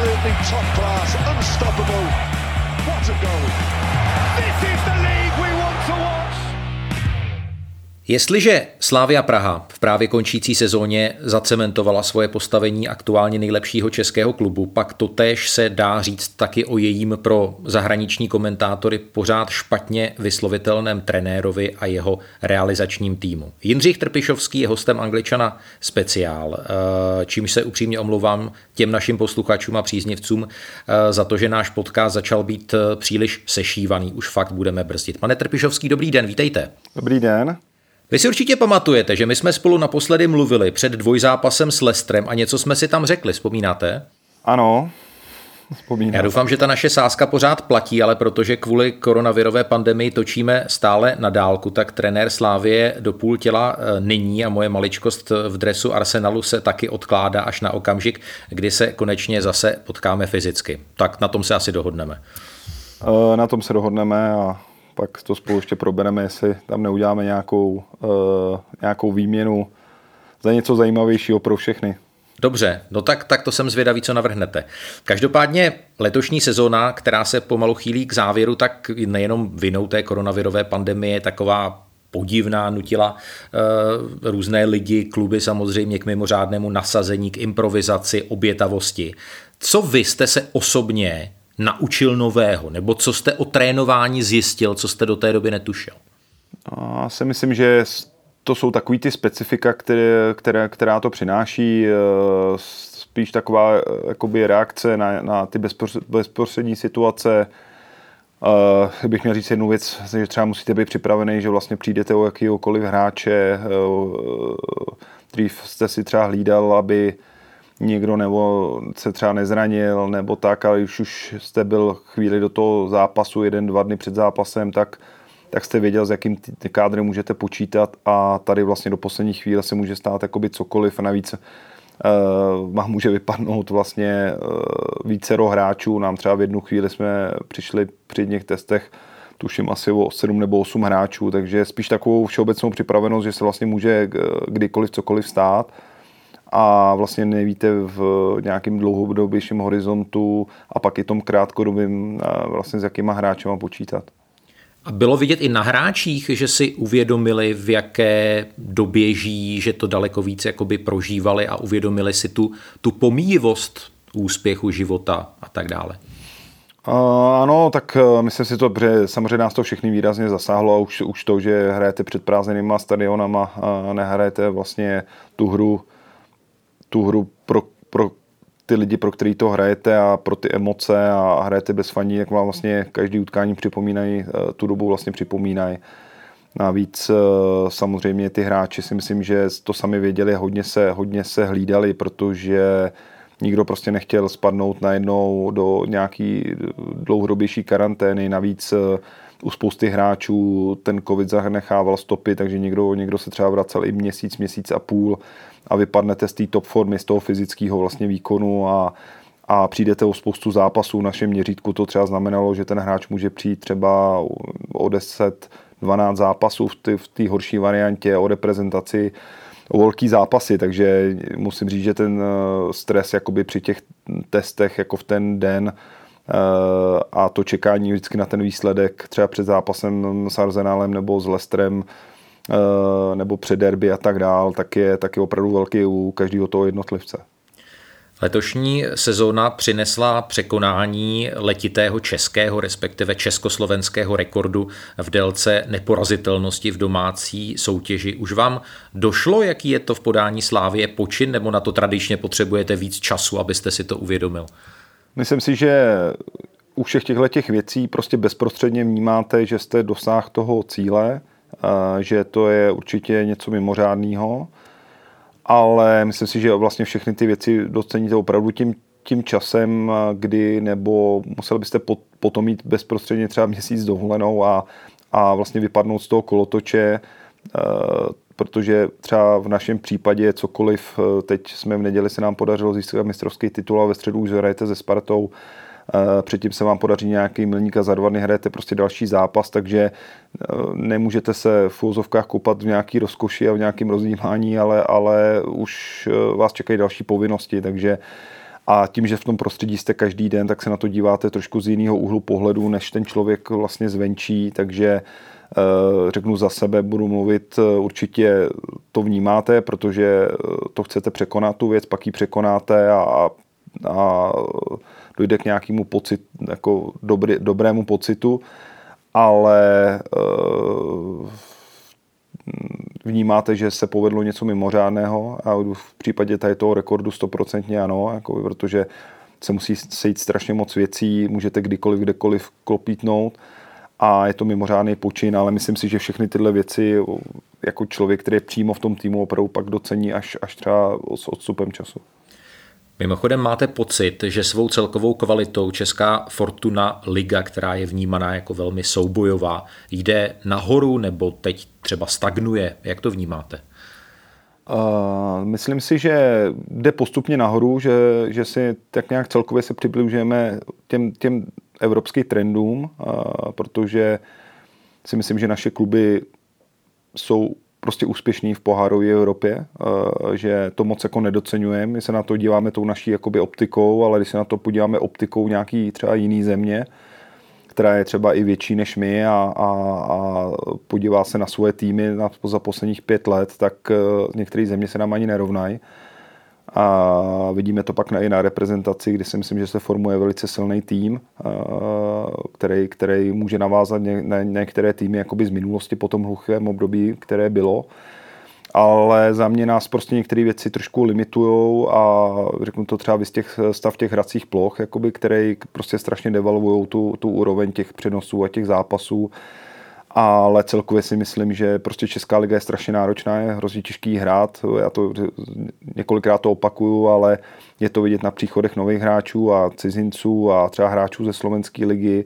Absolutely top class, unstoppable. What a goal! This is the league we want to watch. Jestliže Slávia Praha v právě končící sezóně zacementovala svoje postavení aktuálně nejlepšího českého klubu, pak to též se dá říct taky o jejím pro zahraniční komentátory pořád špatně vyslovitelném trenérovi a jeho realizačním týmu. Jindřich Trpišovský je hostem Angličana speciál, eh, čímž se upřímně omlouvám těm našim posluchačům a příznivcům eh, za to, že náš podcast začal být eh, příliš sešívaný. Už fakt budeme brzdit. Pane Trpišovský, dobrý den, vítejte. Dobrý den. Vy si určitě pamatujete, že my jsme spolu naposledy mluvili před dvojzápasem s Lestrem a něco jsme si tam řekli, vzpomínáte? Ano, vzpomínám. Já doufám, že ta naše sázka pořád platí, ale protože kvůli koronavirové pandemii točíme stále na dálku, tak trenér Slávie do půl těla e, není a moje maličkost v dresu Arsenalu se taky odkládá až na okamžik, kdy se konečně zase potkáme fyzicky. Tak na tom se asi dohodneme. Eh, Na tom se dohodneme a pak to spolu ještě probereme, jestli tam neuděláme nějakou, eh, nějakou výměnu za něco zajímavějšího pro všechny. Dobře, no tak, tak to jsem zvědavý, co navrhnete. Každopádně letošní sezóna, která se pomalu chýlí k závěru, tak nejenom vinou té koronavirové pandemie taková podivná, nutila e, různé lidi, kluby samozřejmě k mimořádnému nasazení, k improvizaci, obětavosti. Co vy jste se osobně naučil nového, nebo co jste o trénování zjistil, co jste do té doby netušil? A si myslím, že to jsou takový ty specifika, které, které, která to přináší, eh, spíš taková eh, jakoby reakce na, na ty bezprostřední situace. Uh, bych měl říct jednu věc, že třeba musíte být připravený, že vlastně přijdete o jakýhokoliv hráče, uh, dřív jste si třeba hlídal, aby někdo nebo se třeba nezranil, nebo tak, ale když už jste byl chvíli do toho zápasu, jeden, dva dny před zápasem, tak, tak jste věděl, s jakým kádry můžete počítat a tady vlastně do poslední chvíle se může stát jakoby cokoliv a navíc uh, vám může vypadnout vlastně uh, vícero hráčů. Nám třeba v jednu chvíli jsme přišli při jedných testech tuším asi o 7 nebo 8 hráčů, takže spíš takovou všeobecnou připravenost, že se vlastně může eh, kdykoliv cokoliv stát a vlastně nevíte v nějakým dlouhodobějším horizontu a pak i tom krátkodobým vlastně s jakýma hráčema počítat. A bylo vidět i na hráčích, že si uvědomili, v jaké době žijí, že to daleko víc jakoby prožívali a uvědomili si tu, tu pomíjivost úspěchu života a tak dále. Uh, ano, tak uh, myslím si to, že samozřejmě nás to všechny výrazně zasáhlo a už, už to, že hrajete před prázdnými stadionama a nehrajete vlastně tu hru, tu hru pro, pro ty lidi, pro který to hrajete a pro ty emoce a hrajete bez faní, jak vám vlastně každý utkání připomínají, uh, tu dobu vlastně připomínají. Navíc uh, samozřejmě ty hráči si myslím, že to sami věděli, hodně se, hodně se hlídali, protože nikdo prostě nechtěl spadnout najednou do nějaký dlouhodobější karantény. Navíc eh, u spousty hráčů ten covid zanechával stopy, takže někdo, někdo se třeba vracel i měsíc, měsíc a půl a vypadnete z té top formy, z toho fyzického vlastně výkonu a, a přijdete o spoustu zápasů. V našem měřítku to třeba znamenalo, že ten hráč může přijít třeba o 10, 12 zápasů v té horší variantě, o reprezentaci o velký zápasy, takže musím říct, že ten eh, stres jakoby při těch testech jako v ten den eh, a to čekání vždycky na ten výsledek třeba před zápasem s Arsenálem nebo s Lestrem nebo před derby a tak dál, tak je, tak je opravdu velký u každého toho jednotlivce. Letošní sezóna přinesla překonání letitého českého, respektive československého rekordu v délce neporazitelnosti v domácí soutěži. Už vám došlo, jaký je to v podání Slávie počin, nebo na to tradičně potřebujete víc času, abyste si to uvědomil? Myslím si, že u všech těchto těch věcí prostě bezprostředně vnímáte, že jste dosáhl toho cíle, že to je určitě něco mimořádného, ale myslím si, že vlastně všechny ty věci doceníte opravdu tím, tím časem, kdy nebo museli byste potom mít bezprostředně třeba měsíc dovolenou a, a vlastně vypadnout z toho kolotoče, protože třeba v našem případě cokoliv, teď jsme v neděli se nám podařilo získat mistrovský titul a ve středu už hrajete se Spartou, předtím se vám podaří nějaký milník a za dva dny hrajete prostě další zápas, takže eh, nemůžete se v úzovkách koupat v nějaký rozkoši a v nějakém rozdílání, ale, ale už eh, vás čekají další povinnosti, takže a tím, že v tom prostředí jste každý den, tak se na to díváte trošku z jiného úhlu pohledu, než ten člověk vlastně zvenčí, takže řeknu za sebe, budu mluvit, určitě to vnímáte, protože to chcete překonat tu věc, pak ji překonáte a, a dojde k nějakému pocit, jako dobrý, dobrému pocitu, ale uh, vnímáte, že se povedlo něco mimořádného a v případě tady toho rekordu stoprocentně ano, jako, protože se musí sejít strašně moc věcí, můžete kdykoliv, kdekoliv klopítnout a je to mimořádný počin, ale myslím si, že všechny tyhle věci jako člověk, který je přímo v tom týmu, opravdu pak docení až, až třeba s odstupem času. Mimochodem máte pocit, že svou celkovou kvalitou Česká Fortuna Liga, která je vnímaná jako velmi soubojová, jde nahoru nebo teď třeba stagnuje? Jak to vnímáte? Uh, myslím si, že jde postupně nahoru, že, že si tak nějak celkově se přibližujeme těm, těm evropským trendům, uh, protože si myslím, že naše kluby jsou prostě úspěšný v pohárové Evropě, eh, že to moc jako nedocenujeme. My se na to díváme tou naší jakoby optikou, ale když se na to podíváme optikou nějaký třeba jiný země, která je třeba i větší než my a, a, a podívá se na svoje týmy na, za posledních pět let, tak eh, některé země se nám ani nerovnají. A vidíme to pak i na reprezentaci, kdy si myslím, že se formuje velice silný tým, který, který může navázat na některé týmy jakoby z minulosti po tom hluchém období, které bylo. Ale za mě nás prostě některé věci trošku limitují a řeknu to třeba z těch stav těch hracích ploch, jakoby, které prostě strašně devalvují tu, tu úroveň těch přenosů a těch zápasů ale celkově si myslím, že prostě Česká liga je strašně náročná, je hrozně těžký hrát, já to několikrát to opakuju, ale je to vidět na příchodech nových hráčů a cizinců a třeba hráčů ze slovenské ligy.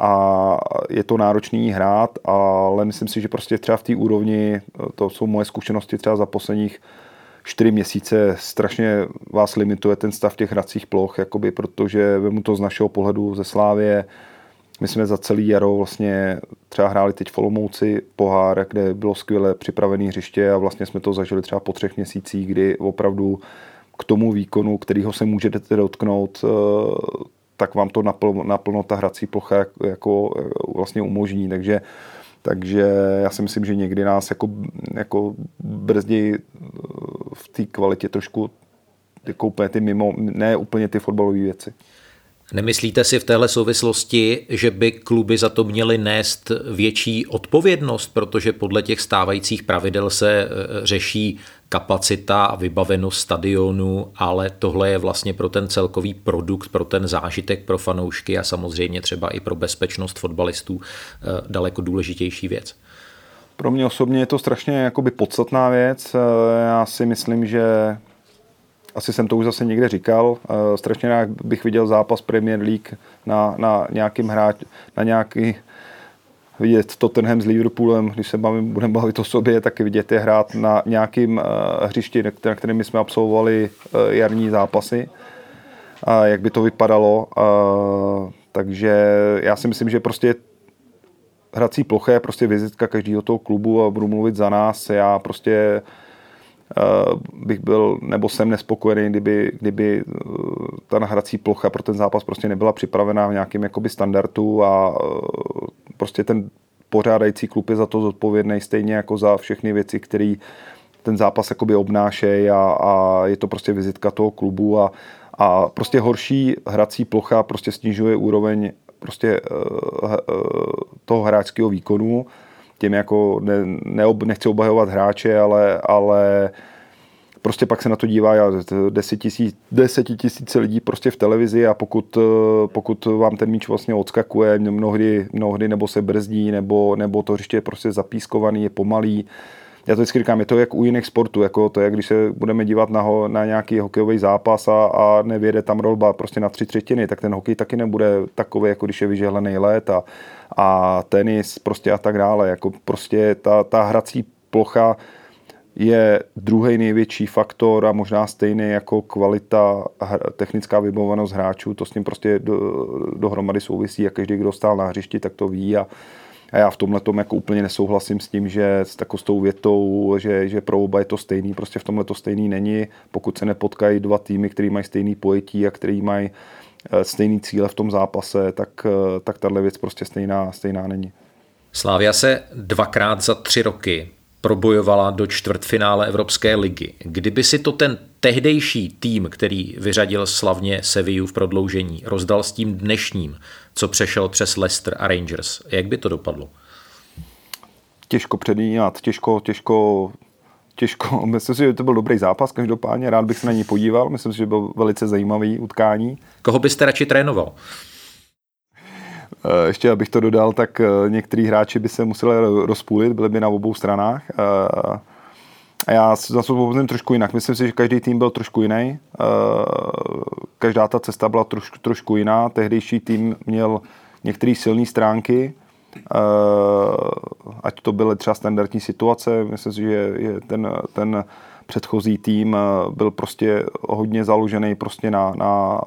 A je to náročný hrát, ale myslím si, že prostě třeba v té úrovni, to jsou moje zkušenosti třeba za posledních čtyři měsíce strašně vás limituje ten stav těch hracích ploch, jakoby, protože vemu to z našeho pohledu ze Slávě, my jsme za celý jaro vlastně třeba hráli teď v Olomouci pohár, kde bylo skvěle připravené hřiště a vlastně jsme to zažili třeba po třech měsících, kdy opravdu k tomu výkonu, kterýho se můžete dotknout, eh, tak vám to naplno, naplno ta hrací plocha jako, jako vlastně umožní. Takže, takže já si myslím, že někdy nás jako, jako brzdí eh, v té kvalitě trošku jako úplně ty mimo, ne úplně ty fotbalové věci. Nemyslíte si v téhle souvislosti, že by kluby za to měly nést větší odpovědnost, protože podle těch stávajících pravidel se e, řeší kapacita a vybavenost stadionu, ale tohle je vlastně pro ten celkový produkt, pro ten zážitek pro fanoušky a samozřejmě třeba i pro bezpečnost fotbalistů e, daleko důležitější věc. Pro mě osobně je to strašně jakoby podstatná věc. E, já si myslím, že asi jsem to už zase někde říkal, uh, strašně rád bych viděl zápas Premier League na, na nějakým hráč, na nějaký vidět Tottenham s Liverpoolem, když se bavím, budeme bavit o sobě, tak vidět je hrát na nějakým uh, hřišti, na kterým jsme absolvovali uh, jarní zápasy. Uh, jak by to vypadalo. Uh, takže já si myslím, že prostě hrací plocha je prostě vizitka každého toho klubu a budu mluvit za nás. Já prostě Eh, bych byl, nebo jsem nespokojený, kdyby, kdyby eh, ta nahrací plocha pro ten zápas prostě nebyla připravená v nějakém jakoby standardu a eh, prostě ten pořádající klub je za to zodpovědný stejně jako za všechny věci, které ten zápas jakoby obnášejí a, a je to prostě vizitka toho klubu a, a prostě horší hrací plocha prostě snižuje úroveň prostě uh, uh, toho hráčského výkonu tím jako ne, ne, nechci obhajovat hráče, ale, ale prostě pak se na to dívá desetitisíce lidí prostě v televizi a pokud, eh, pokud vám ten míč vlastně odskakuje mnohdy, mnohdy nebo se brzdí, nebo, nebo to hřiště je prostě zapískovaný, je pomalý, já to vždycky říkám, je to jak u jiných sportů, jako to je, když se budeme dívat na, ho, na nějaký hokejový zápas a, a nevěde tam rolba prostě na tři třetiny, tak ten hokej taky nebude takový, jako když je vyžehlený let a, a tenis prostě a tak dále. Jako prostě ta, ta hrací plocha je druhý největší faktor a možná stejný jako kvalita, technická vybavenost hráčů, to s tím prostě do, dohromady souvisí a každý, kdo stál na hřišti, tak to ví a, a já v tomhle tom jako úplně nesouhlasím s tím, že s, takovou s tou větou, že, že pro oba je to stejný, prostě v tomhle to stejný není, pokud se nepotkají dva týmy, který mají stejný pojetí a který mají eh, stejný cíle v tom zápase, tak, eh, tak tahle věc prostě stejná, stejná není. Slávia se dvakrát za tři roky probojovala do čtvrtfinále Evropské ligy. Kdyby si to ten tehdejší tým, který vyřadil slavně Sevillu v prodloužení, rozdal s tím dnešním, co přešel přes Leicester a Rangers, jak by to dopadlo? Těžko předjímat, těžko, těžko, těžko. Myslím si, že to byl dobrý zápas, každopádně rád bych se na ní podíval. Myslím si, že byl velice zajímavý utkání. Koho byste radši trénoval? Eh, ještě abych to dodal, tak eh, některý hráči by se museli rozpůlit, byli by na obou stranách. Eh, a já za to trošku jinak. Myslím si, že každý tým byl trošku jiný. Každá ta cesta byla trošku, trošku jiná. Tehdejší tým měl některé silné stránky, ať to byly třeba standardní situace. Myslím si, že ten, ten předchozí tým byl prostě hodně založený prostě na, na,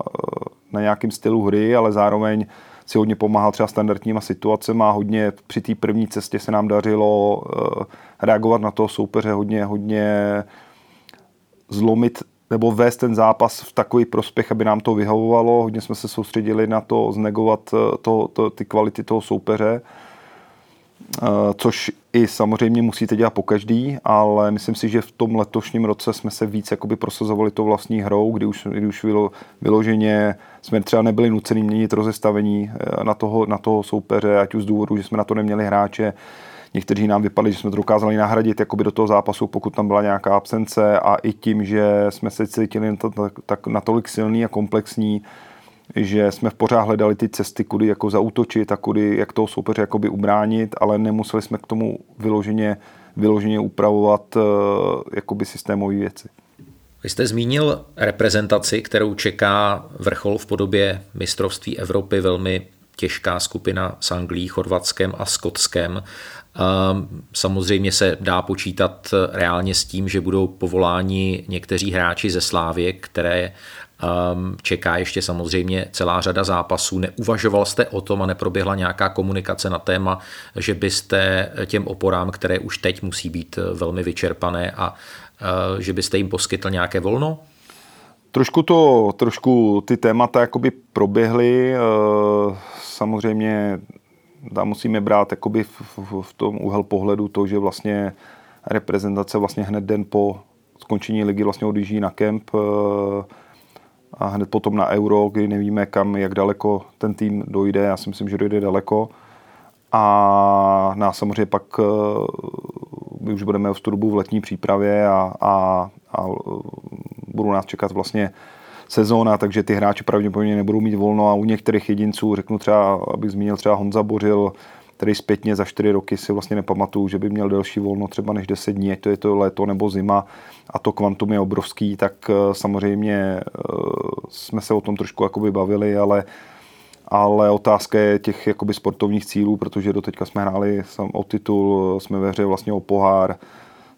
na nějakém stylu hry, ale zároveň si hodně pomáhal třeba standardníma situacemi a hodně při té první cestě se nám dařilo uh, reagovat na toho soupeře, hodně, hodně zlomit nebo vést ten zápas v takový prospěch, aby nám to vyhovovalo. Hodně jsme se soustředili na to znegovat eh, to, to, ty kvality toho soupeře. Eh, což i samozřejmě musíte dělat po každý, ale myslím si, že v tom letošním roce jsme se víc jakoby prosazovali to vlastní hrou, kdy už, kdy už vylo, vyloženě jsme třeba nebyli nuceni měnit rozestavení eh, na toho, na toho soupeře, ať už z důvodu, že jsme na to neměli hráče, Někteří nám vypadli, že jsme to dokázali nahradit jakoby do toho zápasu, pokud tam byla nějaká absence a i tím, že jsme se cítili natolik silný a komplexní, že jsme v pořád hledali ty cesty, kudy jako zautočit a kudy jak toho soupeře jakoby ubránit, ale nemuseli jsme k tomu vyloženě, vyloženě upravovat uh, jakoby systémové věci. Vy jste zmínil reprezentaci, kterou čeká vrchol v podobě mistrovství Evropy, velmi těžká skupina s Anglií, Chorvatskem a Skotskem. Samozřejmě se dá počítat reálně s tím, že budou povoláni někteří hráči ze Slávě, které čeká ještě samozřejmě celá řada zápasů. Neuvažoval jste o tom a neproběhla nějaká komunikace na téma, že byste těm oporám, které už teď musí být eh, velmi vyčerpané a uh, že byste jim poskytl nějaké volno? Trošku to, trošku ty témata jakoby proběhly. Uh, samozřejmě tam musíme brát jakoby v, v, v tom úhel pohledu to, že vlastně reprezentace vlastně hned den po skončení ligy vlastně odjíždí na kemp a hned potom na Euro, kdy nevíme kam, jak daleko ten tým dojde. Já si myslím, že dojde daleko. A nás samozřejmě pak eh, my už budeme v turbu v letní přípravě a, a, a budou nás čekat vlastně sezóna, takže ty hráči pravděpodobně nebudou mít volno a u některých jedinců, řeknu třeba, abych zmínil třeba Honza Bořil, který zpětně za čtyři roky si vlastně nepamatuju, že by měl delší volno třeba než 10 dní, ať to je to léto nebo zima a to kvantum je obrovský, tak eh, samozřejmě eh, jsme se o tom trošku jakoby bavili, ale ale otázka je těch jakoby sportovních cílů, protože do teďka jsme hráli o titul, jsme ve hře vlastně o pohár,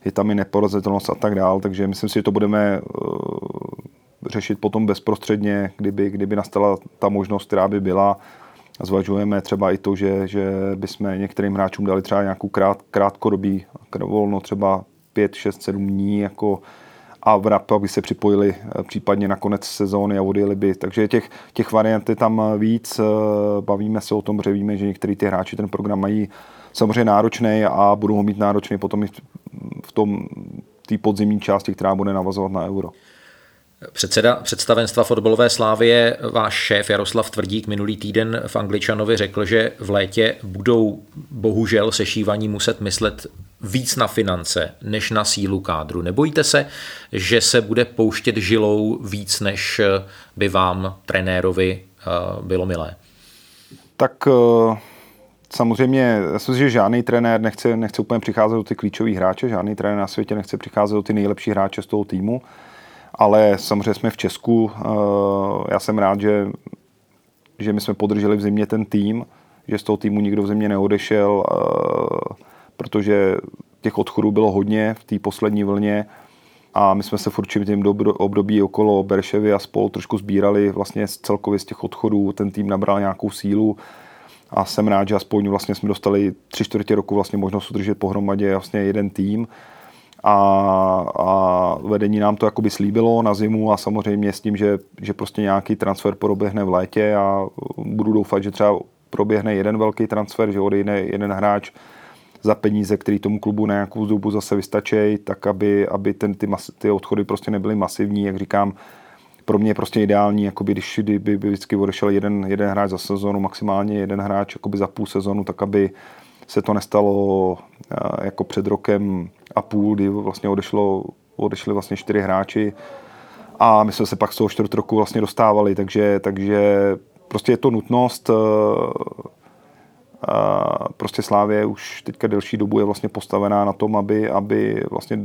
je tam i neporazitelnost a tak dál, takže myslím si, že to budeme eh, řešit potom bezprostředně, kdyby, kdyby nastala ta možnost, která by byla zvažujeme třeba i to, že, že bychom některým hráčům dali třeba nějakou krát, krátkodobí volno, třeba 5, 6, 7 dní jako a v RAP, aby se připojili eh, případně na konec sezóny a odjeli by. Takže těch, těch variant je tam víc, eh, bavíme se o tom, že víme, že některý ty hráči ten program mají samozřejmě náročný a budou ho mít náročný potom i v tom té podzimní části, která bude navazovat na euro. Předseda představenstva fotbalové slávy, váš šéf Jaroslav Tvrdík minulý týden v Angličanovi řekl, že v létě budou bohužel sešívaní muset myslet víc na finance než na sílu kádru. Nebojíte se, že se bude pouštět žilou víc, než by vám, trenérovi, bylo milé? Tak samozřejmě, já si že žádný trenér nechce, nechce úplně přicházet do ty klíčových hráče, žádný trenér na světě nechce přicházet do ty nejlepší hráče z toho týmu, ale samozřejmě jsme v Česku, já jsem rád, že, že my jsme podrželi v zimě ten tým, že z toho týmu nikdo v zimě neodešel, protože těch odchodů bylo hodně v té poslední vlně. A my jsme se v určitém období okolo Berševy a spol trošku sbírali vlastně celkově z těch odchodů, ten tým nabral nějakou sílu. A jsem rád, že aspoň vlastně jsme dostali tři čtvrtě roku vlastně možnost udržet pohromadě vlastně jeden tým a, a vedení nám to jakoby slíbilo na zimu a samozřejmě s tím, že, že prostě nějaký transfer proběhne v létě a budu doufat, že třeba proběhne jeden velký transfer, že odejde jeden hráč za peníze, který tomu klubu na nějakou dobu zase vystačí, tak aby, aby ten, ty, mas, ty odchody prostě nebyly masivní, jak říkám, pro mě je prostě ideální, jakoby, když by, by vždycky odešel jeden, jeden hráč za sezonu, maximálně jeden hráč jakoby za půl sezonu, tak aby se to nestalo jako před rokem půl, kdy vlastně odešlo, odešli vlastně čtyři hráči. A my jsme se pak z toho čtvrt roku vlastně dostávali, takže, takže prostě je to nutnost a prostě Slávě už teďka delší dobu je vlastně postavená na tom, aby, aby vlastně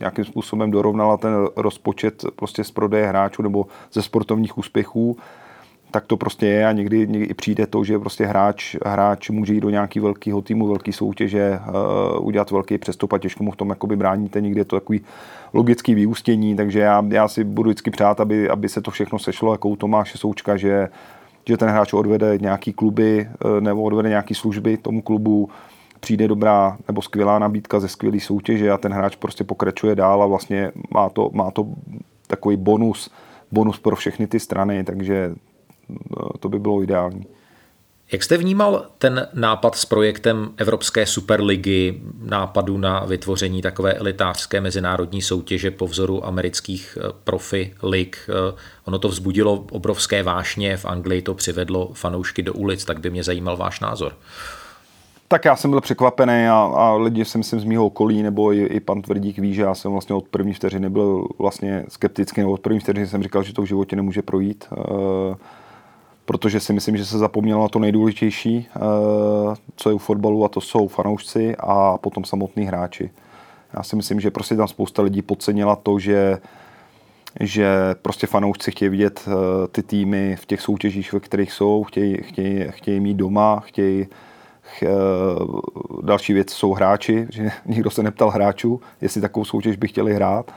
nějakým způsobem dorovnala ten rozpočet prostě z prodeje hráčů nebo ze sportovních úspěchů, tak to prostě je a někdy, někdy přijde to, že prostě hráč, hráč může jít do nějakého velkého týmu, velké soutěže, uh, udělat velký přestup a těžko mu v tom jakoby bráníte, někdy je to takový logický vyústění, takže já, já si budu vždycky přát, aby, aby se to všechno sešlo jako u Tomáše Součka, že, že ten hráč odvede nějaký kluby uh, nebo odvede nějaký služby tomu klubu, přijde dobrá nebo skvělá nabídka ze skvělé soutěže a ten hráč prostě pokračuje dál a vlastně má to, má to takový bonus, bonus pro všechny ty strany, takže to by bylo ideální. Jak jste vnímal ten nápad s projektem Evropské superligy, nápadu na vytvoření takové elitářské mezinárodní soutěže po vzoru amerických eh, profi lig? Eh, ono to vzbudilo obrovské vášně, v Anglii to přivedlo fanoušky do ulic, tak by mě zajímal váš názor. Tak já jsem byl překvapený a, a lidi si myslím z mýho okolí, nebo i, i pan Tvrdík ví, že já jsem vlastně od první vteřiny byl vlastně skeptický, nebo od první vteřiny jsem říkal, že to v životě nemůže projít, e, protože si myslím, že se zapomnělo na to nejdůležitější, e, co je u fotbalu a to jsou fanoušci a potom samotní hráči. Já si myslím, že prostě tam spousta lidí podcenila to, že že prostě fanoušci chtějí vidět uh, ty týmy v těch soutěžích, ve kterých jsou, chtějí, chtějí, chtějí mít doma, chtějí, Eh, další věc jsou hráči, že nikdo se neptal hráčů, jestli takovou soutěž by chtěli hrát.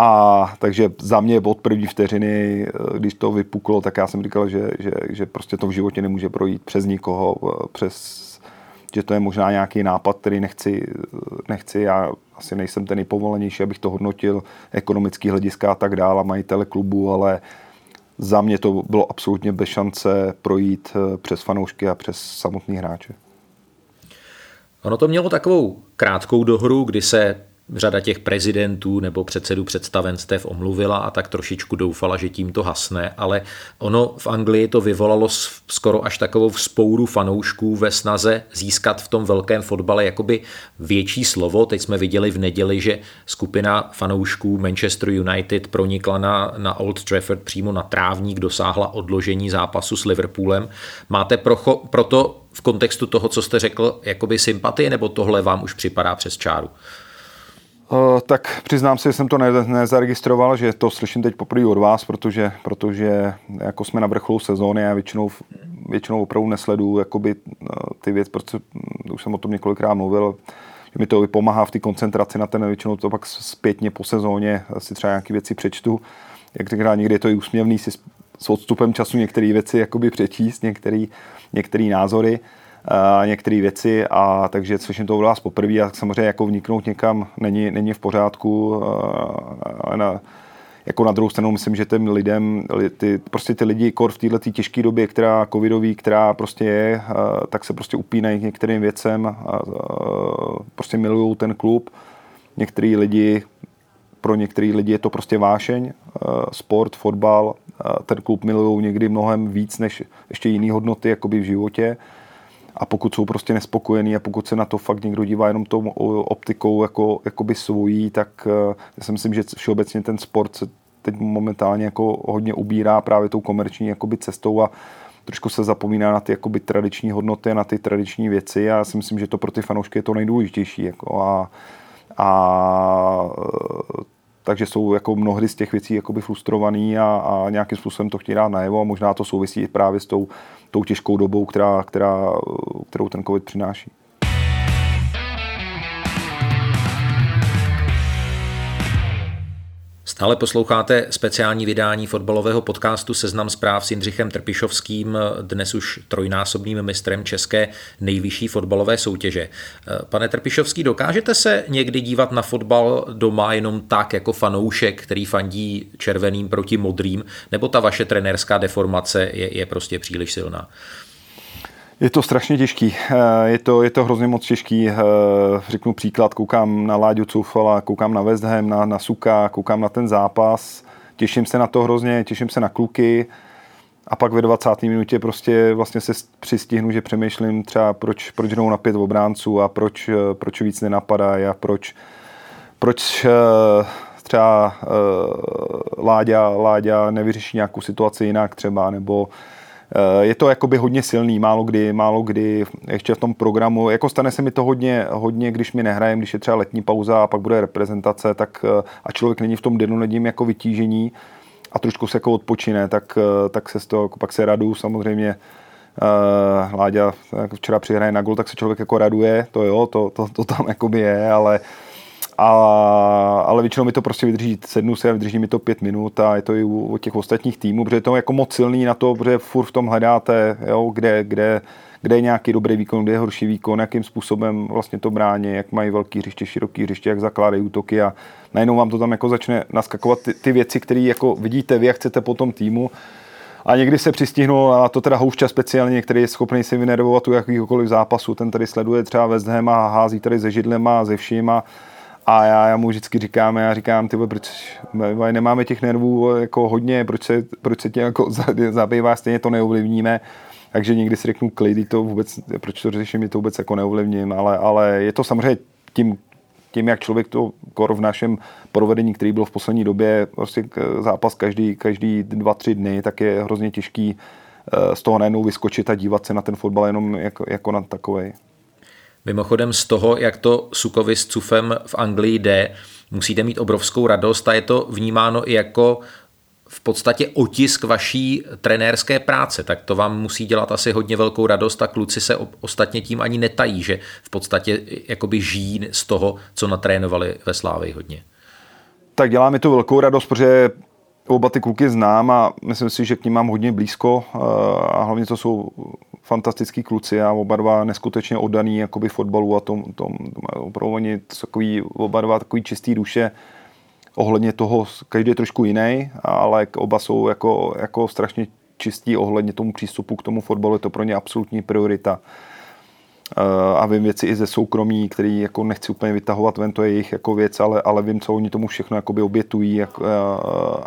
A takže za mě od první vteřiny, eh, když to vypuklo, tak já jsem říkal, že, že, že prostě to v životě nemůže projít přes nikoho, eh, přes, že to je možná nějaký nápad, který nechci, nechci já asi nejsem ten nejpovolenější, abych to hodnotil, ekonomický hlediska a tak dále, majitele klubu, ale za mě to bylo absolutně bez šance projít přes fanoušky a přes samotný hráče. Ono to mělo takovou krátkou dohru, kdy se řada těch prezidentů nebo předsedů představenstev omluvila a tak trošičku doufala, že tím to hasne, ale ono v Anglii to vyvolalo skoro až takovou vzpouru fanoušků ve snaze získat v tom velkém fotbale jakoby větší slovo. Teď jsme viděli v neděli, že skupina fanoušků Manchester United pronikla na, na Old Trafford přímo na trávník, dosáhla odložení zápasu s Liverpoolem. Máte procho, proto v kontextu toho, co jste řekl, jakoby sympatie, nebo tohle vám už připadá přes čáru? Uh, tak přiznám se, že jsem to ne, nezaregistroval, že to slyším teď poprvé od vás, protože, protože jako jsme na vrcholu sezóny a většinou, většinou opravdu nesleduju jakoby, uh, ty věci, protože hm, už jsem o tom několikrát mluvil, že mi to pomáhá v té koncentraci na ten, většinou to pak zpětně po sezóně si třeba nějaké věci přečtu. Jak říká, někdy je to i úsměvný si s odstupem času některé věci jakoby přečíst, některé názory některé věci a takže slyším to od vás poprvé a samozřejmě jako vniknout někam není, není v pořádku ale na, jako na druhou stranu myslím, že těm lidem, ty, prostě ty lidi kor v této těžké době, která covidový, která prostě je, tak se prostě upínají k některým věcem a prostě milují ten klub. Některý lidi, pro některý lidi je to prostě vášeň, sport, fotbal, ten klub milují někdy mnohem víc než ještě jiné hodnoty jakoby v životě a pokud jsou prostě nespokojení a pokud se na to fakt někdo dívá jenom tou optikou jako, jakoby svojí, tak uh, já si myslím, že všeobecně ten sport se teď momentálně jako hodně ubírá právě tou komerční jakoby cestou a trošku se zapomíná na ty jakoby tradiční hodnoty, na ty tradiční věci a já si myslím, že to pro ty fanoušky je to nejdůležitější. Jako a, a takže jsou jako mnohdy z těch věcí jakoby frustrovaný a, a nějakým způsobem to chtějí dát najevo a možná to souvisí právě s tou, tou těžkou dobou, která, která, kterou ten covid přináší. Stále posloucháte speciální vydání fotbalového podcastu Seznam zpráv s Jindřichem Trpišovským, dnes už trojnásobným mistrem české nejvyšší fotbalové soutěže. Pane Trpišovský, dokážete se někdy dívat na fotbal doma jenom tak jako fanoušek, který fandí červeným proti modrým, nebo ta vaše trenérská deformace je, je prostě příliš silná? Je to strašně těžký. Eh, je to, je to hrozně moc těžký. Eh, řeknu příklad, koukám na Láďu Coufala, koukám na West Ham, na, na Suka, koukám na ten zápas. Těším se na to hrozně, těším se na kluky. A pak ve 20. minutě prostě vlastně se přistihnu, že přemýšlím třeba, proč, proč jdou na pět obránců a proč, eh, proč víc nenapadají a proč, proč třeba Láďa, Láďa nevyřeší nějakou situaci jinak třeba, nebo je to jakoby hodně silný, málo kdy, málo kdy ještě v tom programu, jako stane se mi to hodně, hodně když mi nehrajem, když je třeba letní pauza a pak bude reprezentace, tak eh, a člověk není v tom denodenním jako vytížení a trošku se jako odpočine, tak, eh, tak se z toho, pak se radu samozřejmě. Uh, Láďa včera přihraje na gol, tak se člověk jako raduje, to jo, to, to, to tam jakoby je, ale a, ale většinou mi to prostě vydrží, sednu se a vydrží mi to pět minut a je to i u, u těch ostatních týmů, protože je to jako moc silný na to, protože furt v tom hledáte, jo, kde, kde, kde je nějaký dobrý výkon, kde je horší výkon, jakým způsobem vlastně to brání, jak mají velký hřiště, široký hřiště, jak zakládají útoky a najednou vám to tam jako začne naskakovat ty, ty věci, které jako vidíte vy, jak chcete po tom týmu. A někdy se přistihnu, a to teda Houšťa speciálně, který je schopný si vynervovat u jakýkoliv zápasu, ten tady sleduje třeba West Ham a hází tady se židlema a ze vším a a já, já mu vždycky říkám, já říkám, ty proč nemáme těch nervů jako hodně, proč se, proč se tě jako zabývá, stejně to neovlivníme. Takže někdy si řeknu, klidy to vůbec, proč to řeším, je to vůbec jako neovlivním, ale, ale je to samozřejmě tím, tím, jak člověk to kor v našem provedení, který byl v poslední době, prostě zápas každý, každý dva, tři dny, tak je hrozně těžký eh, z toho najednou vyskočit a dívat se na ten fotbal jenom jako, jako na takovej. Mimochodem z toho, jak to Sukovi s Cufem v Anglii jde, musíte mít obrovskou radost a je to vnímáno i jako v podstatě otisk vaší trenérské práce, tak to vám musí dělat asi hodně velkou radost a kluci se ostatně tím ani netají, že v podstatě jakoby žijí z toho, co natrénovali ve Slávii hodně. Tak dělá mi to velkou radost, protože oba ty kluky znám a myslím si, že k ním mám hodně blízko eh, a hlavně to jsou fantastický kluci a oba dva neskutečně oddaný jakoby fotbalu a tom, tom opravdu oni takový, oba dva takový čistý duše ohledně toho, každý je trošku jiný, ale oba jsou jako, jako strašně čistí ohledně tomu přístupu k tomu fotbalu, je to pro ně absolutní priorita. Eh, a vím věci i ze soukromí, který jako nechci úplně vytahovat ven, to je jejich jako věc, ale, ale vím, co oni tomu všechno obětují jak, eh,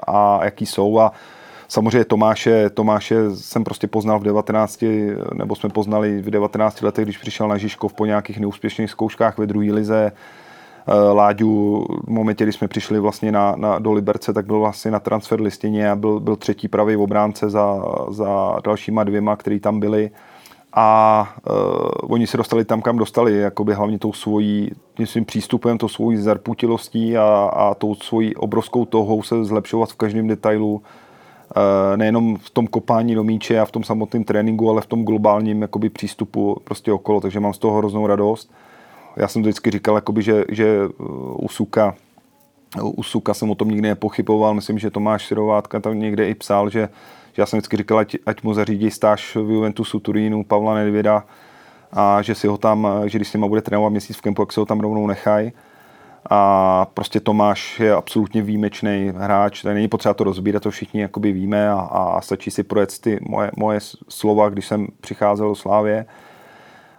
a jaký jsou a Samozřejmě Tomáše, Tomáše jsem prostě poznal v 19, nebo jsme poznali v 19 letech, když přišel na Žižkov po nějakých neúspěšných zkouškách ve druhé lize. Eh, Láďu v momentě, kdy jsme přišli vlastně na, na, do Liberce, tak byl vlastně na transfer listině a byl, byl třetí pravý obránce za, za dalšíma dvěma, který tam byli a uh, oni se dostali tam, kam dostali, jakoby hlavně tou svojí, svým přístupem, tou svojí zarputilostí a, a tou svojí obrovskou touhou se zlepšovat v každém detailu, nejenom v tom kopání do míče a v tom samotném tréninku, ale v tom globálním jakoby, přístupu prostě okolo, takže mám z toho hroznou radost. Já jsem to vždycky říkal, jakoby, že, že u Suka u Suka jsem o tom nikdy nepochyboval, myslím, že Tomáš Sirovátka tam někde i psal, že že já jsem vždycky říkal, ať, ať mu zařídí stáž v Juventusu Turínu Pavla Nedvěda a že si ho tam, že když s nima bude trénovat měsíc v kempu, jak se ho tam rovnou nechají. A prostě Tomáš je absolutně výjimečný hráč, tady není potřeba to rozbírat, to všichni jakoby víme a, a stačí si projet ty moje, moje slova, když jsem přicházel do Slávě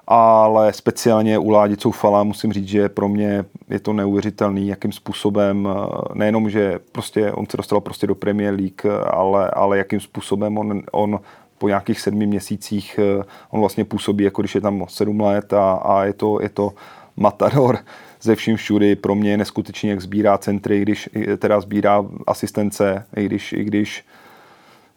ale speciálně u Ládi Coufala musím říct, že pro mě je to neuvěřitelný, jakým způsobem, eh, nejenom, že prostě on se dostal prostě do Premier League, ale, ale jakým způsobem on, on po nějakých sedmi měsících on vlastně působí, jako když je tam sedm let a, a je, to, je to matador ze vším všudy. Pro mě je neskutečně, jak sbírá centry, když teda sbírá asistence, i když, i když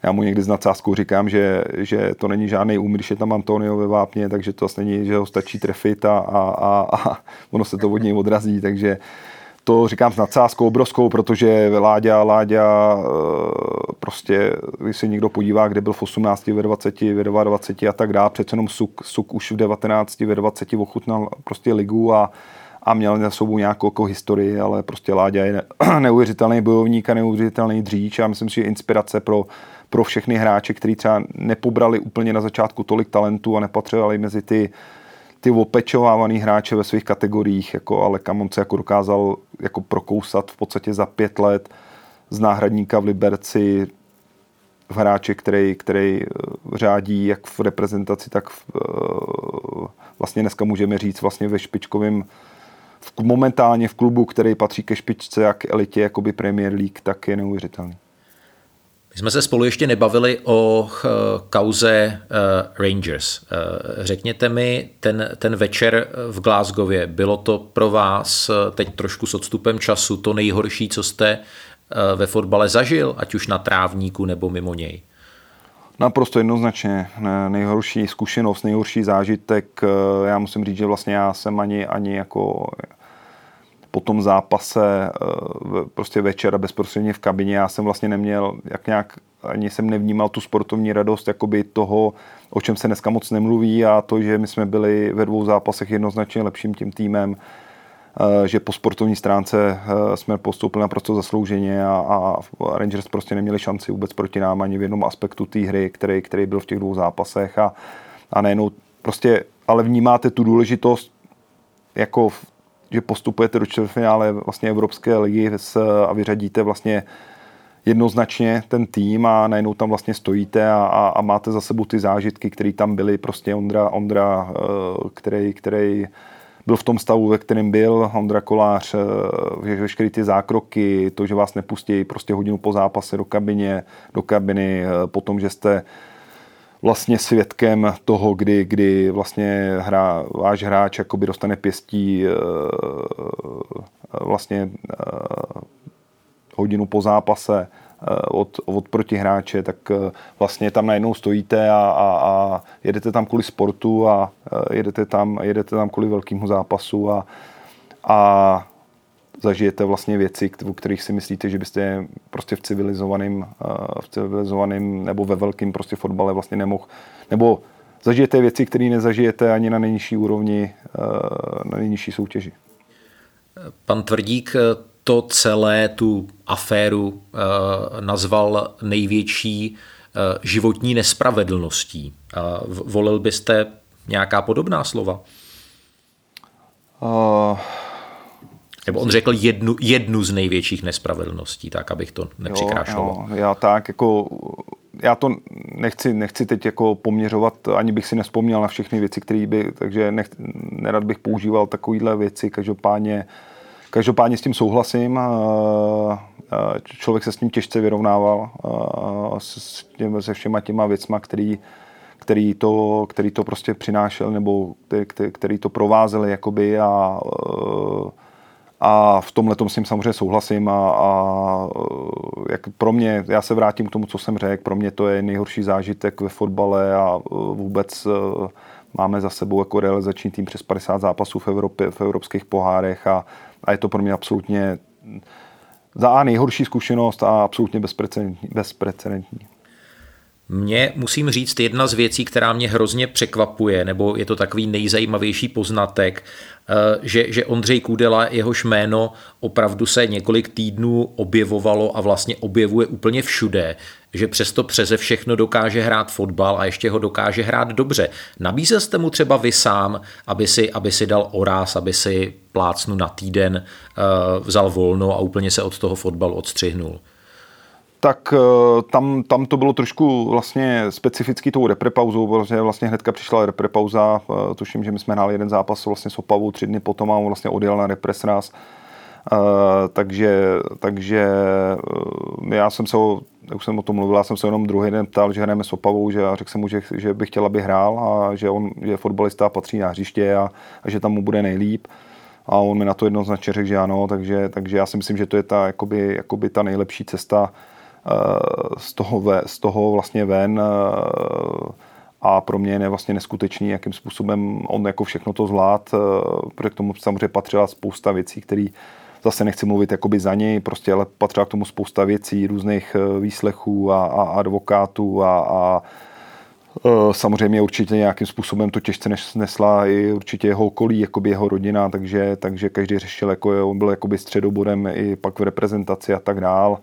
já mu někdy s nadsázkou říkám, že, že to není žádný úm, když je tam Antonio ve vápně, takže to vlastně není, že ho stačí trefit a, a, a, a ono se to od něj odrazí, takže to říkám s nadsázkou obrovskou, protože Láďa, Láďa eh, prostě, když se někdo podívá, kde byl v 18, ve 20, ve 22 a tak dále, přece jenom Suk, Suk už v 19, ve 20 ochutnal prostě ligu a, a měl na sobou nějakou jako historii, ale prostě Láďa je neuvěřitelný bojovník a neuvěřitelný dříč. A myslím si, že inspirace pro, pro všechny hráče, kteří třeba nepobrali úplně na začátku tolik talentu a nepatřovali mezi ty ty opečovávaný hráče ve svých kategoriích, jako ale Kamon se jako dokázal jako prokousat v podstatě za pět let z náhradníka v Liberci v hráče, který, který eh, řádí jak v reprezentaci, tak v, eh, vlastně dneska můžeme říct vlastně ve špičkovém v, momentálně v klubu, který patří ke špičce, jak elitě, jako by Premier League, tak je neuvěřitelný. My jsme se spolu ještě nebavili o eh, kauze eh, Rangers. Eh, řekněte mi, ten, ten večer v Glasgowě, bylo to pro vás teď trošku s odstupem času to nejhorší, co jste ve fotbale zažil, ať už na trávníku nebo mimo něj? Naprosto jednoznačně. Nejhorší zkušenost, nejhorší zážitek. Já musím říct, že vlastně já jsem ani, ani jako po tom zápase eh, prostě večer a bezprostředně v kabině. Já jsem vlastně neměl, jak nějak, ani jsem nevnímal tu sportovní radost jakoby toho, o čem se dneska moc nemluví a to, že my jsme byli ve dvou zápasech jednoznačně lepším tím týmem, eh, že po sportovní stránce eh, jsme postoupili naprosto zaslouženě a, a Rangers prostě neměli šanci vůbec proti nám ani v jednom aspektu té hry, který, který byl v těch dvou zápasech a, a nejenom prostě, ale vnímáte tu důležitost jako v že postupujete do čtvrtfinále vlastně Evropské ligy a vyřadíte vlastně jednoznačně ten tým a najednou tam vlastně stojíte a, a, a máte za sebou ty zážitky, které tam byly. Prostě Ondra, Ondra eh, který, který byl v tom stavu, ve kterém byl, Ondra Kolář, eh, veškeré ty zákroky, to, že vás nepustí prostě hodinu po zápase do kabině, do kabiny, eh, potom, že jste vlastně svědkem toho, kdy, kdy vlastně hra, váš hráč jakoby dostane pěstí eh, vlastně eh, hodinu po zápase eh, od, od protihráče, tak vlastně tam najednou stojíte a, a, a jedete tam kvůli sportu a jedete tam, jedete tam kvůli velkému zápasu a, a zažijete vlastně věci, o kterých si myslíte, že byste prostě v civilizovaném, eh, v civilizovaném nebo ve velkém prostě fotbale vlastně nemohl, nebo zažijete věci, které nezažijete ani na nejnižší úrovni, eh, na nejnižší soutěži. Pan Tvrdík to celé, tu aféru eh, nazval největší životní nespravedlností. Volil byste nějaká podobná slova? Uh, nebo on řekl jednu, jednu z největších nespravedlností, tak abych to nepřikrášoval. Jo, jo, já tak jako, já to nechci, nechci teď jako poměřovat, ani bych si nespomněl na všechny věci, které by, takže nech, nerad bych používal takovéhle věci, každopádně, každopádně s tím souhlasím, člověk se s tím těžce vyrovnával s těm, se všema těma věcma, který, který to, který to prostě přinášel, nebo který, který to provázeli jakoby a a v tomhle tom s ním samozřejmě souhlasím a, a jak pro mě, já se vrátím k tomu, co jsem řekl, pro mě to je nejhorší zážitek ve fotbale a e, vůbec e, máme za sebou jako realizační tým přes 50 zápasů v, Evropě, v evropských pohárech a, a je to pro mě absolutně za A nejhorší zkušenost a absolutně bezprecedentní. bezprecedentní. Mně musím říct jedna z věcí, která mě hrozně překvapuje, nebo je to takový nejzajímavější poznatek, eh, že, že Ondřej Kudela, jehož jméno opravdu se několik týdnů objevovalo a vlastně objevuje úplně všude, že přesto přeze všechno dokáže hrát fotbal a ještě ho dokáže hrát dobře. Nabízel jste mu třeba vy sám, aby si, aby si dal oráz, aby si plácnu na týden uh, vzal volno a úplně se od toho fotbalu odstřihnul? Tak eh, tam, tam to bylo trošku vlastně specifický tou reprepauzou, protože vlastně hnedka přišla reprepauza, eh, tuším, že my jsme hráli jeden zápas vlastně s Opavou tři dny potom a on vlastně odjel na repres nás takže, takže já jsem se o, už jsem o tom mluvil, já jsem se jenom druhý den ptal, že hrajeme s Opavou, že řekl jsem mu, že, že bych chtěl, aby hrál a že on je fotbalista a patří na hřiště a, a že tam mu bude nejlíp. A on mi na to jednoznačně řekl, že ano, takže, takže já si myslím, že to je ta, jakoby, jakoby ta nejlepší cesta z toho, ve, z toho vlastně ven a pro mě je vlastně neskutečný, jakým způsobem on jako všechno to zvlád, protože k tomu samozřejmě patřila spousta věcí, které zase nechci mluvit jakoby za něj, prostě ale patřila k tomu spousta věcí, různých výslechů a, a advokátů a, a Samozřejmě určitě nějakým způsobem to těžce nesla i určitě jeho okolí, jakoby jeho rodina, takže, takže každý řešil, jako je, on byl jakoby středobodem i pak v reprezentaci a tak dál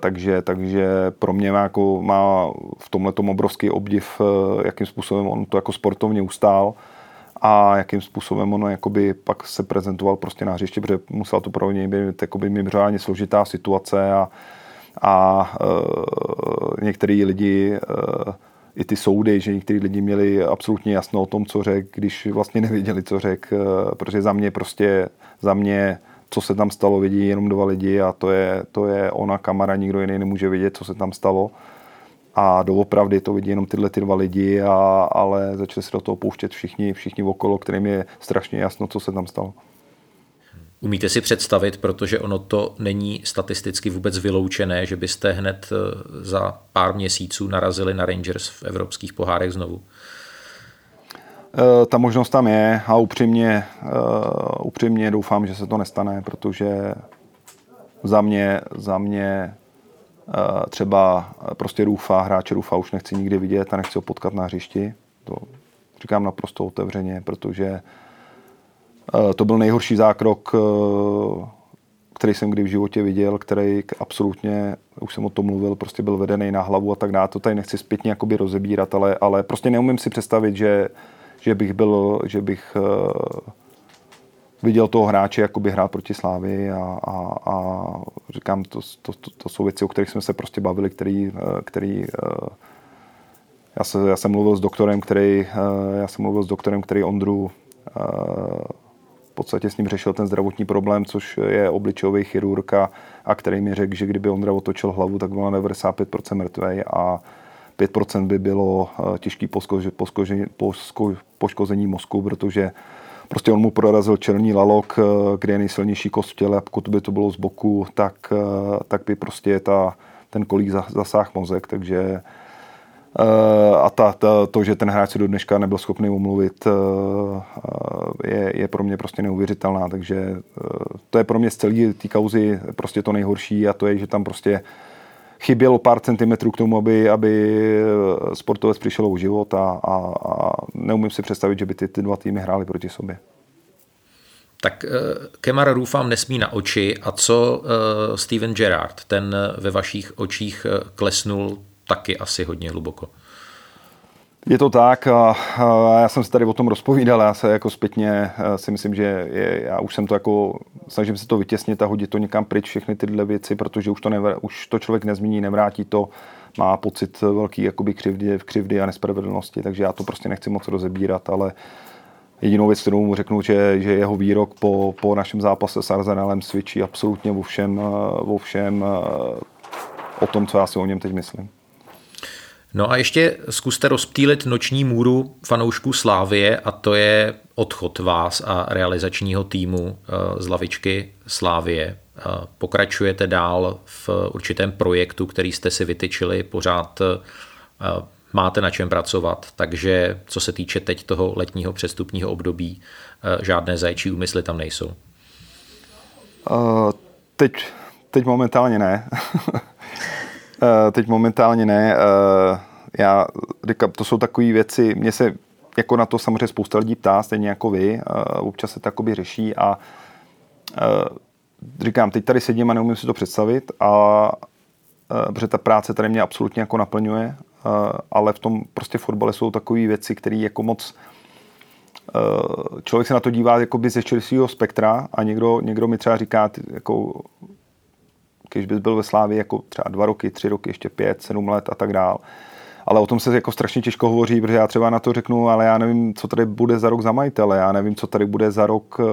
takže, takže pro mě jako, má v tomhle obrovský obdiv, e, jakým způsobem on to jako sportovně ustál a jakým způsobem on jakoby pak se prezentoval prostě na hřiště, protože musela to pro něj být jakoby mimořádně složitá situace a, a e, některý lidi e, i ty soudy, že někteří lidi měli absolutně jasno o tom, co řek, když vlastně nevěděli, co řek, e, protože za mě prostě, za mě co se tam stalo, vidí jenom dva lidi a to je, to je ona, kamera, nikdo jiný nemůže vidět, co se tam stalo. A doopravdy to vidí jenom tyhle ty dva lidi, a, ale začali se do toho pouštět všichni, všichni okolo, kterým je strašně jasno, co se tam stalo. Umíte si představit, protože ono to není statisticky vůbec vyloučené, že byste hned eh, za pár měsíců narazili na Rangers v evropských pohárech znovu? Eh, ta možnost tam je a upřímně, eh, upřímně doufám, že se to nestane, protože za mě, za mě eh, třeba prostě Rufa, hráče Rufa už nechci nikdy vidět a nechci ho potkat na hřišti. To říkám naprosto otevřeně, protože to byl nejhorší zákrok, který jsem kdy v životě viděl, který absolutně, už jsem o tom mluvil, prostě byl vedený na hlavu a tak dále. To tady nechci zpětně jakoby rozebírat, ale, ale prostě neumím si představit, že že bych byl, že bych uh, viděl toho hráče jakoby hrát proti Slávy a, a, a říkám, to, to, to, to, jsou věci, o kterých jsme se prostě bavili, který, uh, který uh, já, se, já jsem mluvil s doktorem, který, já jsem mluvil s doktorem, který Ondru v podstatě s ním řešil ten zdravotní problém, což je obličejový chirurg a, a který mi řekl, že kdyby Ondra otočil hlavu, tak byl na 95% mrtvej a 5% by bylo eh, těžký poškození, mozku, protože prostě on mu prorazil čelní lalok, eh, kde je nejsilnější kost v těle a pokud by to bylo z boku, tak, eh, tak by prostě ta, ten kolík zasáhl mozek, takže a ta, ta, to, že ten hráč se do dneška nebyl schopný umluvit, je, je pro mě prostě neuvěřitelná, takže to je pro mě z celé té kauzy prostě to nejhorší a to je, že tam prostě chybělo pár centimetrů k tomu, aby, aby sportovec přišel o život a, a, a neumím si představit, že by ty, ty dva týmy hrály proti sobě. Tak uh, Kemar Rufám nesmí na oči a co uh, Steven Gerrard, ten ve vašich očích klesnul taky asi hodně hluboko. Je to tak já jsem se tady o tom rozpovídal, já se jako zpětně si myslím, že je, já už jsem to jako, snažím se to vytěsnit a hodit to někam pryč, všechny tyhle věci, protože už to, nevr, už to člověk nezmíní, nevrátí to, má pocit velký jakoby křivdy, křivdy a nespravedlnosti, takže já to prostě nechci moc rozebírat, ale jedinou věc, kterou mu řeknu, že, že jeho výrok po, po našem zápase s Arsenalem svědčí absolutně o všem, o všem, o tom, co já si o něm teď myslím. No a ještě zkuste rozptýlit noční můru fanoušků Slávie a to je odchod vás a realizačního týmu eh, z lavičky Slávie. Eh, pokračujete dál v určitém projektu, který jste si vytyčili, pořád eh, máte na čem pracovat, takže co se týče teď toho letního přestupního období, žádné zajčí úmysly tam nejsou. Uh, teď, teď momentálně ne. Uh, teď momentálně ne. Uh, já říkám, to jsou takové věci, mě se jako na to samozřejmě spousta lidí ptá, stejně jako vy, uh, občas se to řeší a říkám, teď tady sedím a neumím si to představit, a, protože ta práce tady mě absolutně jako naplňuje, ale v tom prostě fotbale jsou takové věci, které jako moc člověk se na to dívá jakoby ze širšího spektra a někdo, někdo mi třeba říká, jako když bys byl ve Slávě jako třeba dva roky, tři roky, ještě pět, sedm let a tak dál. ale o tom se jako strašně těžko hovoří, protože já třeba na to řeknu, ale já nevím, co tady bude za rok za majitele, já nevím, co tady bude za rok, eh,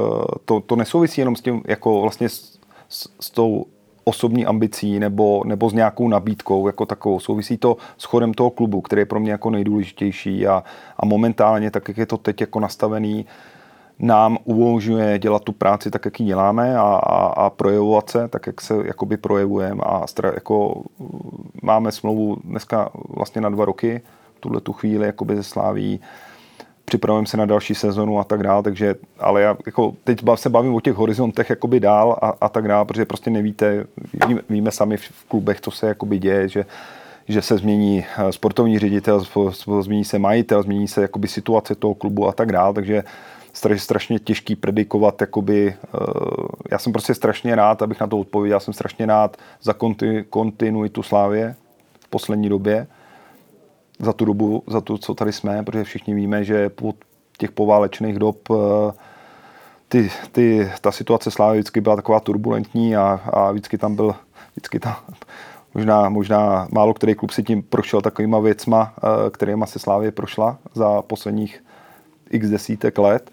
to, to nesouvisí jenom s tím, jako vlastně s, s, s tou osobní ambicí nebo, nebo s nějakou nabídkou jako takovou. Souvisí to s chodem toho klubu, který je pro mě jako nejdůležitější a, a momentálně, tak jak je to teď jako nastavený, nám umožňuje dělat tu práci tak, jak ji děláme a, a, a projevovat se tak, jak se jakoby projevujeme. A stra, jako máme smlouvu dneska vlastně na dva roky, tuhle tu chvíli jakoby ze Sláví, připravujeme se na další sezonu a tak dále, takže, ale já jako teď se bavím o těch horizontech jakoby dál a, a tak dále, protože prostě nevíte, víme, víme sami v klubech, co se jakoby děje, že že se změní eh, sportovní ředitel, změní se majitel, změní se jakoby situace toho klubu a tak dále, takže strašně těžký predikovat, jakoby, eh, já jsem prostě strašně rád, abych na to odpověděl, já jsem strašně rád za kontinuitu Slávě v poslední době, za tu dobu, za to, co tady jsme, protože všichni víme, že po těch poválečných dob eh, ty, ty, ta situace Slávy vždycky byla taková turbulentní a, a vždycky tam byl, vždycky tam, možná, možná málo který klub si tím prošel takovýma věcma, eh, kterýma se Slávě prošla za posledních x desítek let.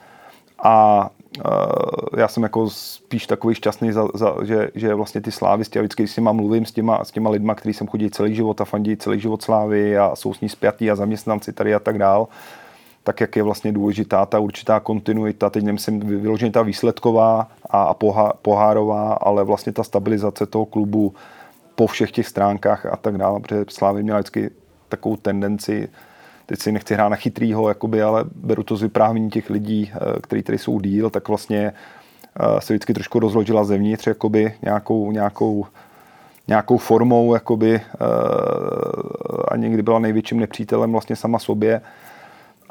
A uh, já jsem jako spíš takový šťastný, za, za, že, že vlastně ty slávisti, a vždycky s těma mluvím, s těma, s těma lidma, kteří jsem chodí celý život a fandí celý život slávy a jsou s ní spjatí a zaměstnanci tady a tak dál, tak jak je vlastně důležitá ta určitá kontinuita, teď nemyslím vyloženě ta výsledková a, a pohá, pohárová, ale vlastně ta stabilizace toho klubu po všech těch stránkách a tak dále, protože Slávy měla vždycky takovou tendenci teď si nechci hrát na chytrýho, jakoby, ale beru to z vyprávění těch lidí, eh, kteří tady jsou díl, tak vlastně eh, se vždycky trošku rozložila zevnitř jakoby, nějakou, nějakou, nějakou formou jakoby, eh, a někdy byla největším nepřítelem vlastně sama sobě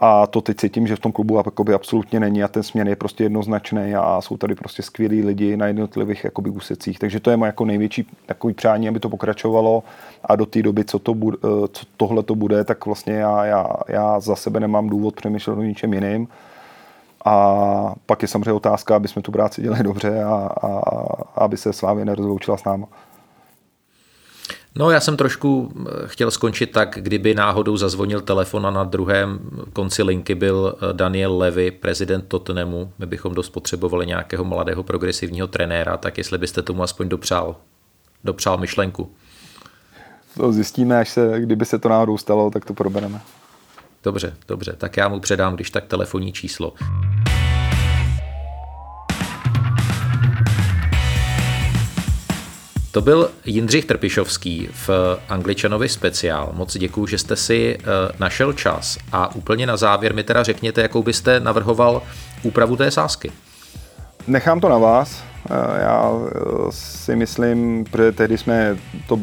a to teď cítím, že v tom klubu jakoby absolutně není a ten směr je prostě jednoznačný a jsou tady prostě skvělí lidi na jednotlivých jakoby úsecích. Takže to je moje jako největší takový přání, aby to pokračovalo a do té doby, co, to bude, eh, co tohle to bude, tak vlastně já, já, já za sebe nemám důvod přemýšlet o ničem jiným. A pak je samozřejmě otázka, aby jsme tu práci dělali dobře a, a, a aby se s vámi nerozloučila s námi. No já jsem trošku eh, chtěl skončit tak, kdyby náhodou zazvonil telefon a na druhém konci linky byl eh, Daniel Levy, prezident Tottenhamu. My bychom dost potřebovali nějakého mladého progresivního trenéra, tak jestli byste tomu aspoň dopřál, dopřál myšlenku. To zjistíme, až se, kdyby se to náhodou stalo, tak to probereme. Dobře, dobře, tak já mu předám, když tak telefonní číslo. To byl Jindřich Trpišovský v Angličanovi speciál. Moc děkuji, že jste si eh, našel čas a úplně na závěr mi teda řekněte, jakou byste navrhoval úpravu té sázky. Nechám to na vás. Eh, já eh, si myslím, protože tehdy jsme to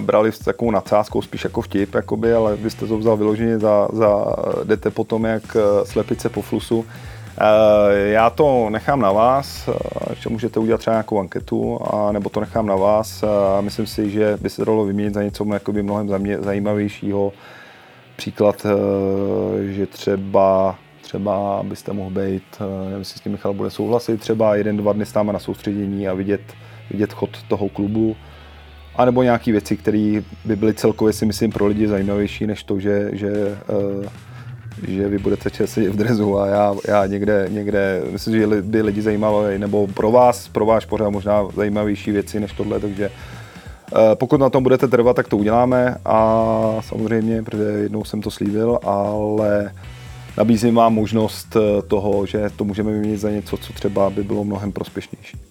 brali s takovou nadsázkou, spíš jako vtip, jakoby, ale vy jste to vzal vyloženě za, za jdete potom jak slepice po flusu. Eh, já to nechám na vás, eh, ještě můžete udělat třeba nějakou anketu, a, nebo to nechám na vás. Eh, myslím si, že by se dalo vyměnit za něco mnohem zajímavějšího. Příklad, že třeba třeba byste mohl být, nevím, jestli s tím Michal bude souhlasit, třeba jeden, dva dny s náma na soustředění a vidět, vidět chod toho klubu, a nebo nějaké věci, které by byly celkově si myslím pro lidi zajímavější, než to, že, že že vy budete sedět v drezu a já, já někde, někde, myslím, že by lidi zajímalo, nebo pro vás, pro váš pořád možná zajímavější věci než tohle, takže eh, pokud na tom budete trvat, tak to uděláme a samozřejmě, protože jednou jsem to slíbil, ale nabízím vám možnost eh, toho, že to můžeme vyměnit za něco, co třeba by bylo mnohem prospěšnější.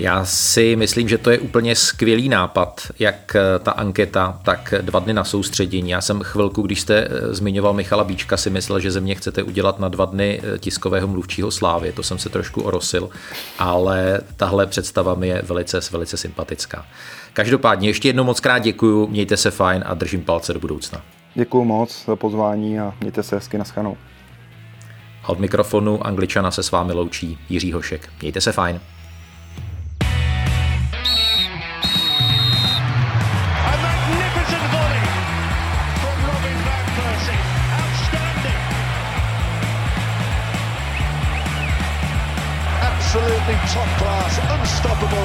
Já si myslím, že to je úplně skvělý nápad, jak eh, ta anketa, tak dva dny na soustředění. Já jsem chvilku, když jste eh, zmiňoval Michala Bíčka, si myslel, že ze mě chcete udělat na dva dny eh, tiskového mluvčího slávy. To jsem se trošku orosil, ale tahle představa mi je velice, velice sympatická. Každopádně ještě jednou moc krát děkuju, mějte se fajn a držím palce do budoucna. Děkuji moc za pozvání a mějte se hezky schanou. A od mikrofonu Angličana se s vámi loučí Jiří Hošek. Mějte se fajn. Unstoppable.